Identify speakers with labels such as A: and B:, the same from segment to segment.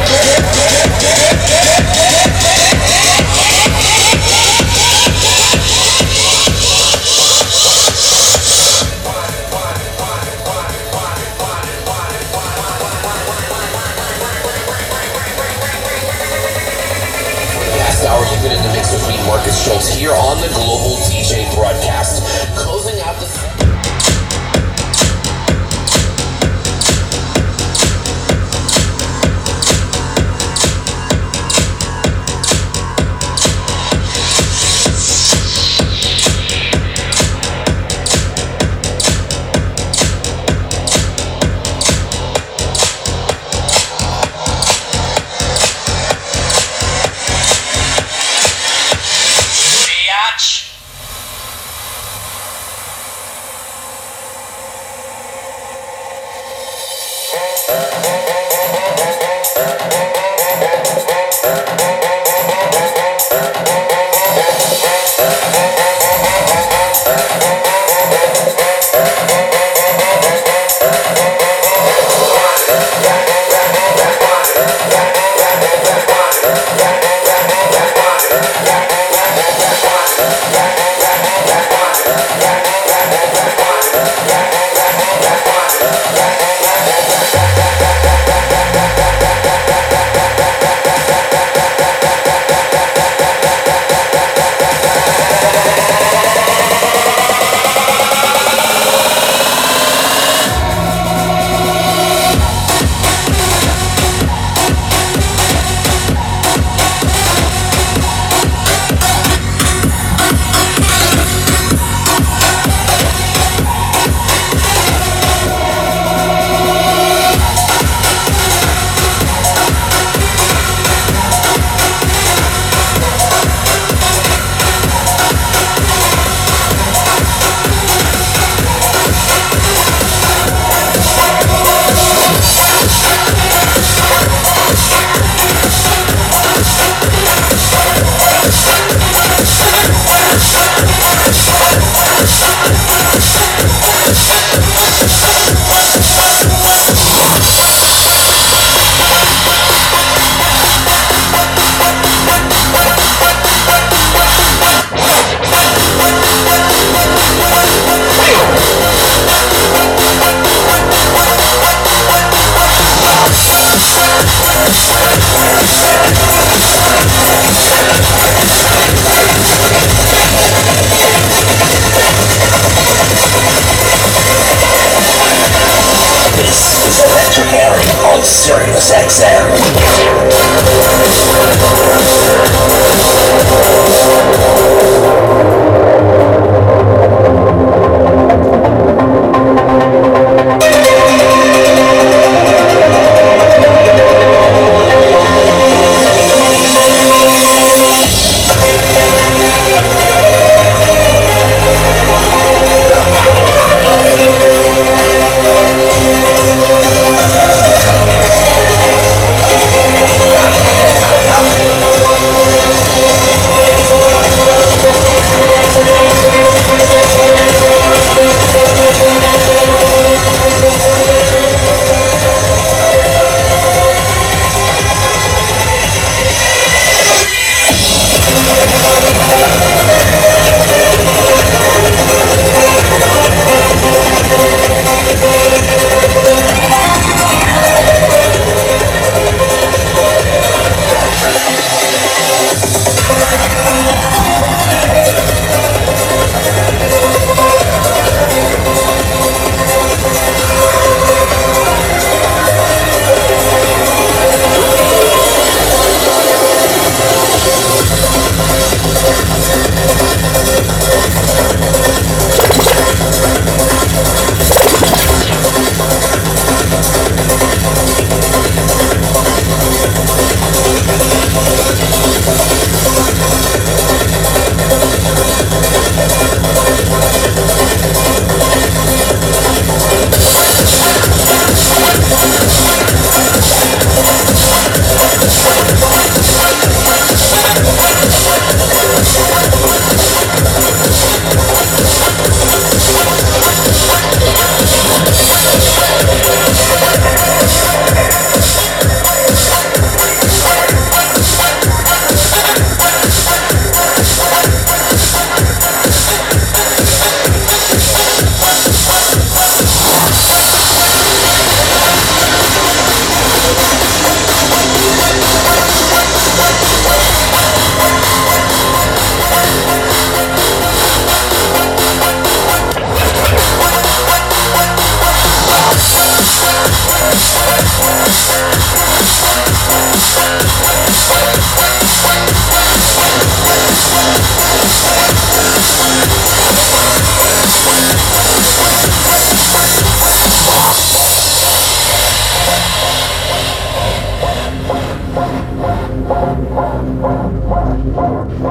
A: Yeah.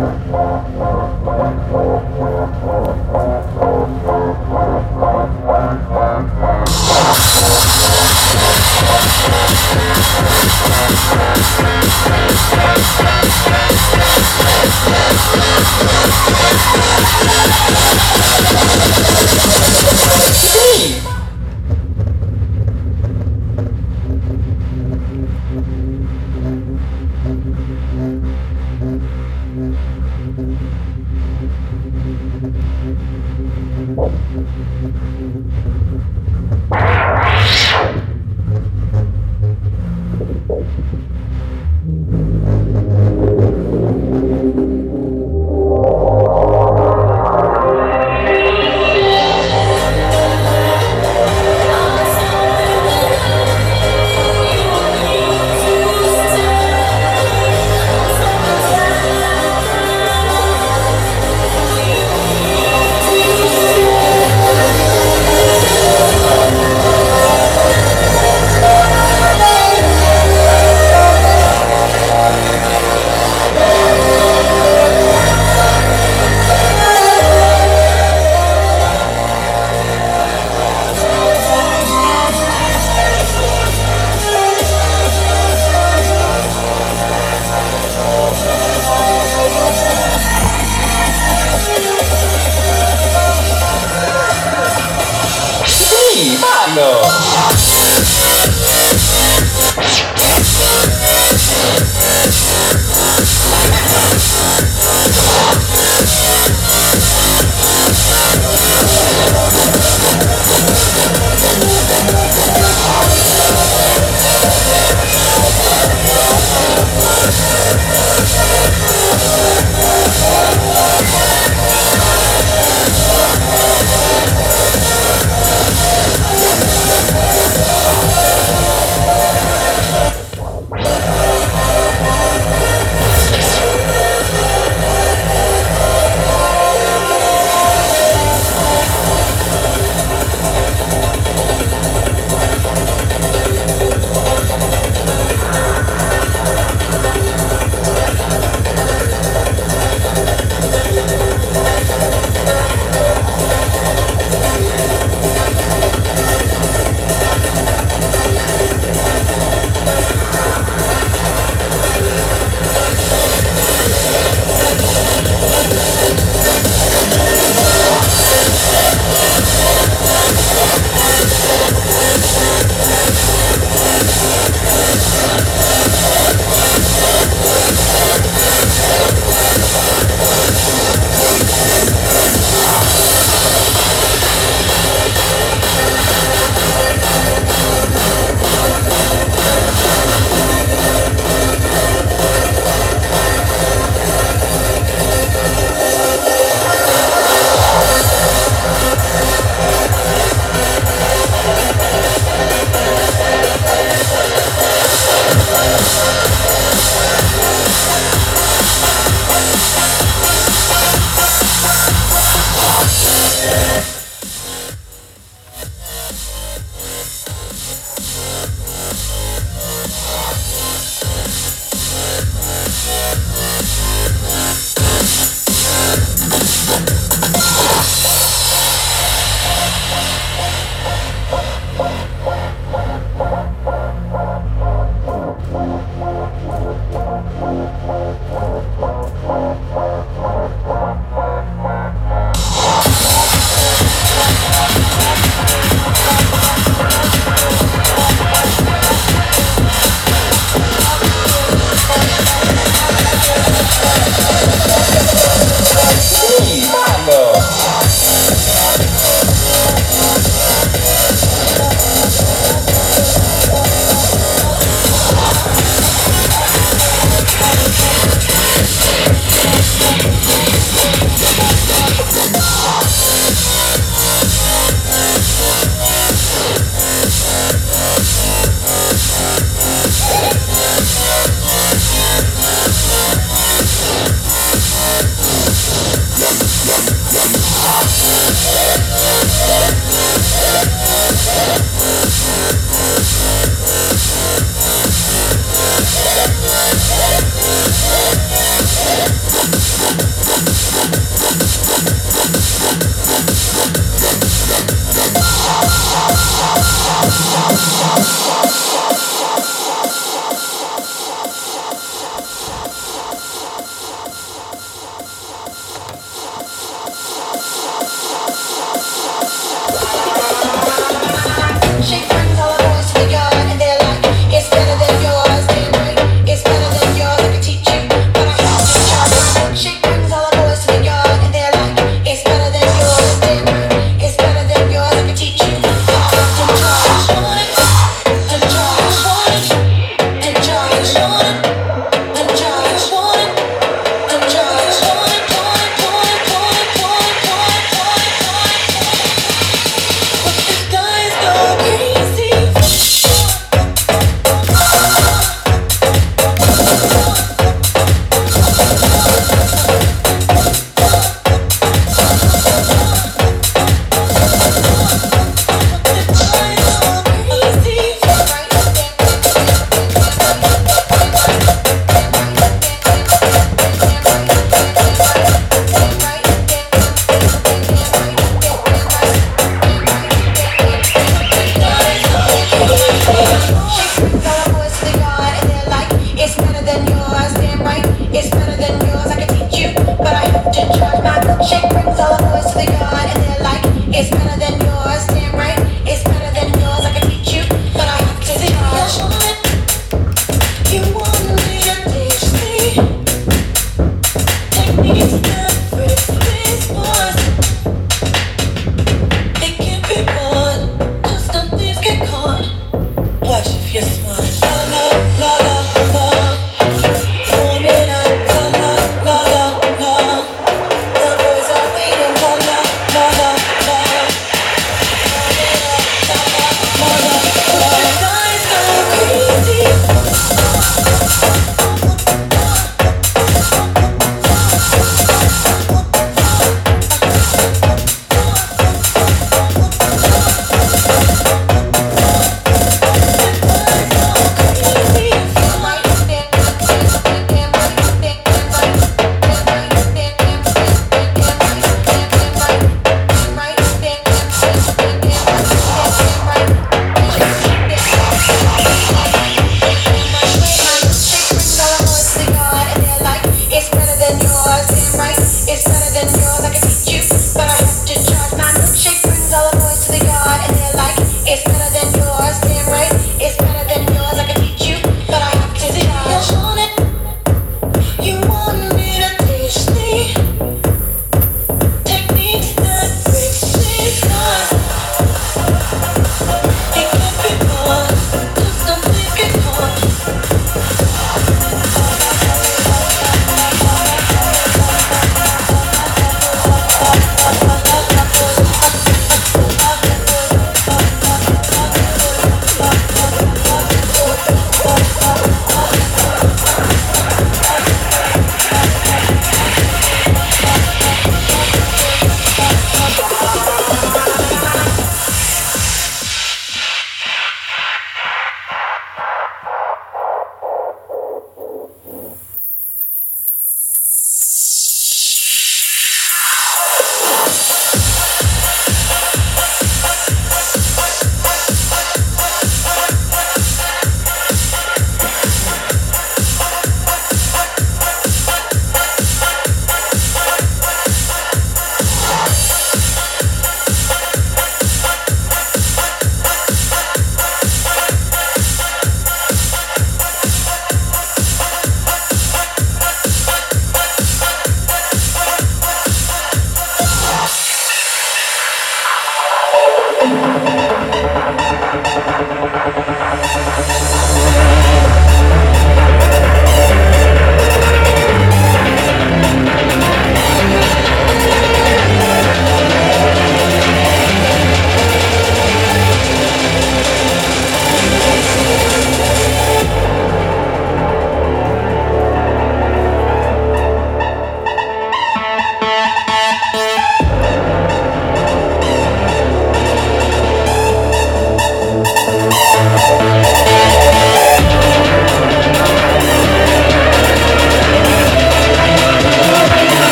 A: Thank you.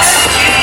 B: Yes!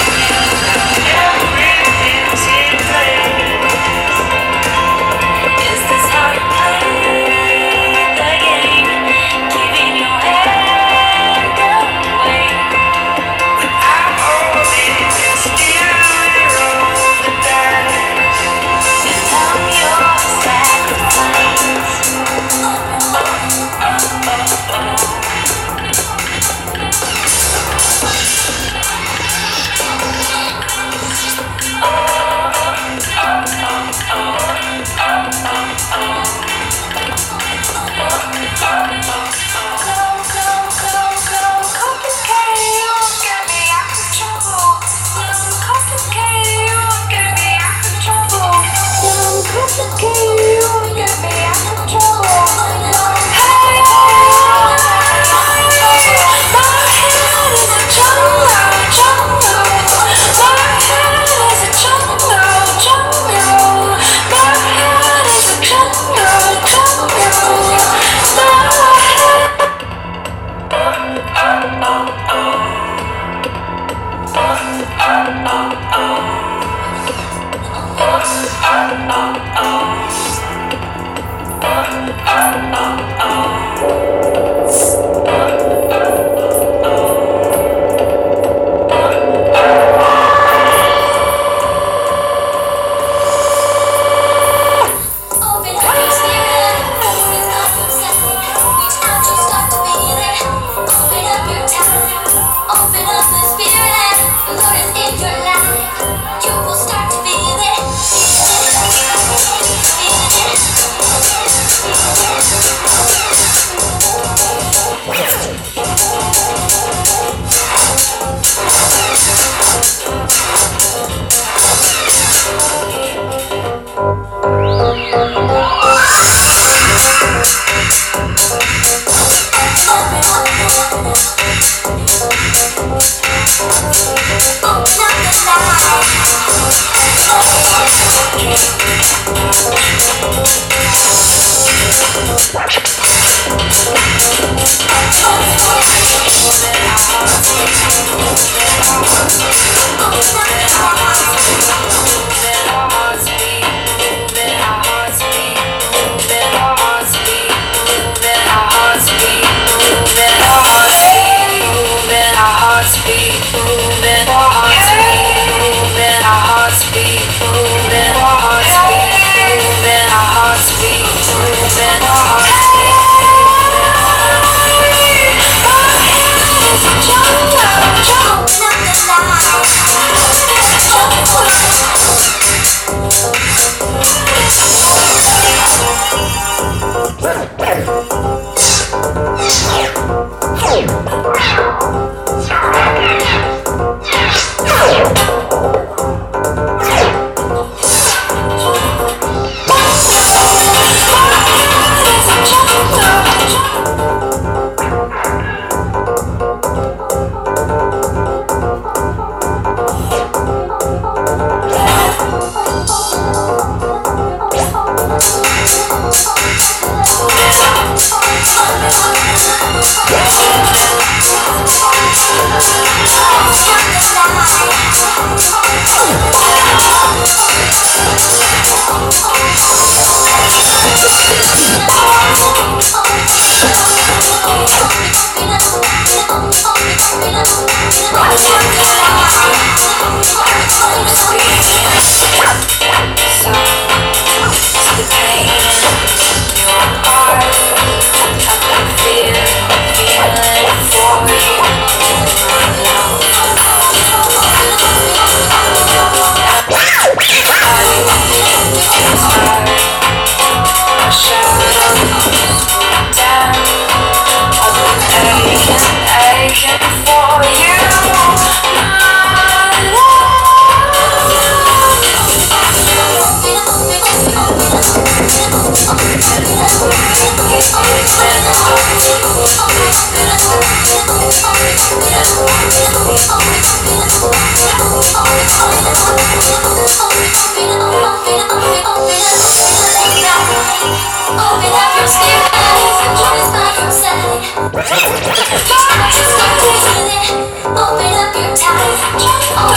C: oh, oh, oh. oh oh Oh! oh.